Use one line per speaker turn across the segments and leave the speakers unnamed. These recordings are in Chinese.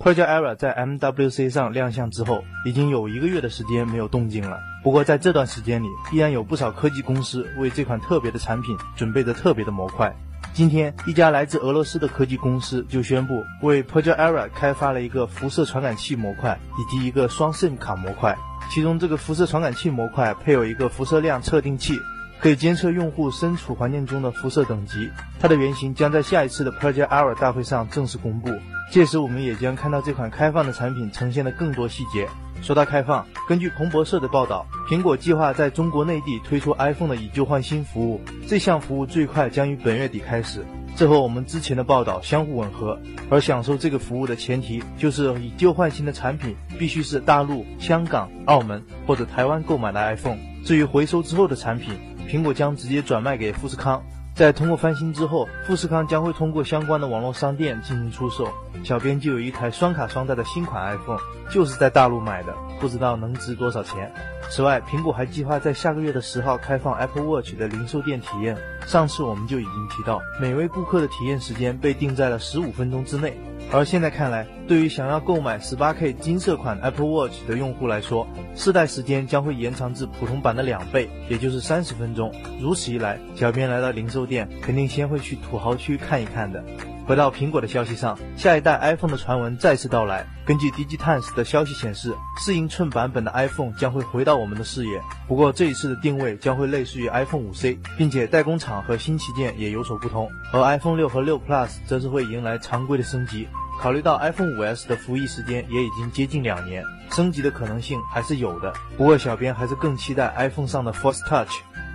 Project Era 在 MWC 上亮相之后，已经有一个月的时间没有动静了。不过在这段时间里，依然有不少科技公司为这款特别的产品准备着特别的模块。今天，一家来自俄罗斯的科技公司就宣布为 Project Era 开发了一个辐射传感器模块以及一个双 SIM 卡模块。其中，这个辐射传感器模块配有一个辐射量测定器。可以监测用户身处环境中的辐射等级，它的原型将在下一次的 Project Era 大会上正式公布。届时，我们也将看到这款开放的产品呈现的更多细节。说到开放，根据彭博社的报道，苹果计划在中国内地推出 iPhone 的以旧换新服务，这项服务最快将于本月底开始。这和我们之前的报道相互吻合。而享受这个服务的前提，就是以旧换新的产品必须是大陆、香港、澳门或者台湾购买的 iPhone。至于回收之后的产品，苹果将直接转卖给富士康，在通过翻新之后，富士康将会通过相关的网络商店进行出售。小编就有一台双卡双待的新款 iPhone，就是在大陆买的，不知道能值多少钱。此外，苹果还计划在下个月的十号开放 Apple Watch 的零售店体验。上次我们就已经提到，每位顾客的体验时间被定在了十五分钟之内。而现在看来，对于想要购买 18K 金色款 Apple Watch 的用户来说，试戴时间将会延长至普通版的两倍，也就是三十分钟。如此一来，小编来到零售店，肯定先会去土豪区看一看的。回到苹果的消息上，下一代 iPhone 的传闻再次到来。根据 Digitimes 的消息显示，四英寸版本的 iPhone 将会回到我们的视野。不过这一次的定位将会类似于 iPhone 5C，并且代工厂和新旗舰也有所不同。而 iPhone 六和六 Plus 则是会迎来常规的升级。考虑到 iPhone 5S 的服役时间也已经接近两年，升级的可能性还是有的。不过小编还是更期待 iPhone 上的 Force Touch。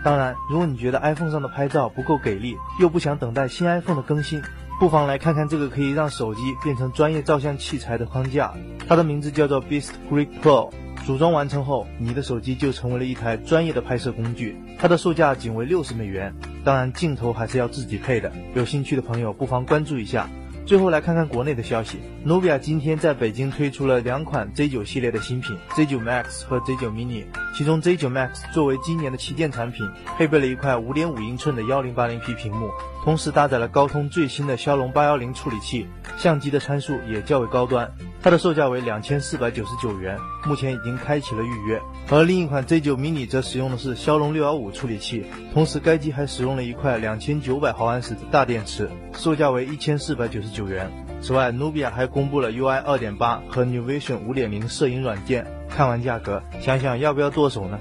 当然，如果你觉得 iPhone 上的拍照不够给力，又不想等待新 iPhone 的更新。不妨来看看这个可以让手机变成专业照相器材的框架，它的名字叫做 Beast Grip Pro。组装完成后，你的手机就成为了一台专业的拍摄工具。它的售价仅为六十美元，当然镜头还是要自己配的。有兴趣的朋友不妨关注一下。最后来看看国内的消息努比亚今天在北京推出了两款 Z9 系列的新品，Z9 Max 和 Z9 Mini。其中 Z9 Max 作为今年的旗舰产品，配备了一块5.5英寸的 1080p 屏幕，同时搭载了高通最新的骁龙810处理器，相机的参数也较为高端。它的售价为两千四百九十九元，目前已经开启了预约。而另一款 Z9 Mini 则使用的是骁龙六幺五处理器，同时该机还使用了一块两千九百毫安时的大电池，售价为一千四百九十九元。此外努比亚还公布了 UI 二点八和 New Vision 五点零摄影软件。看完价格，想想要不要剁手呢？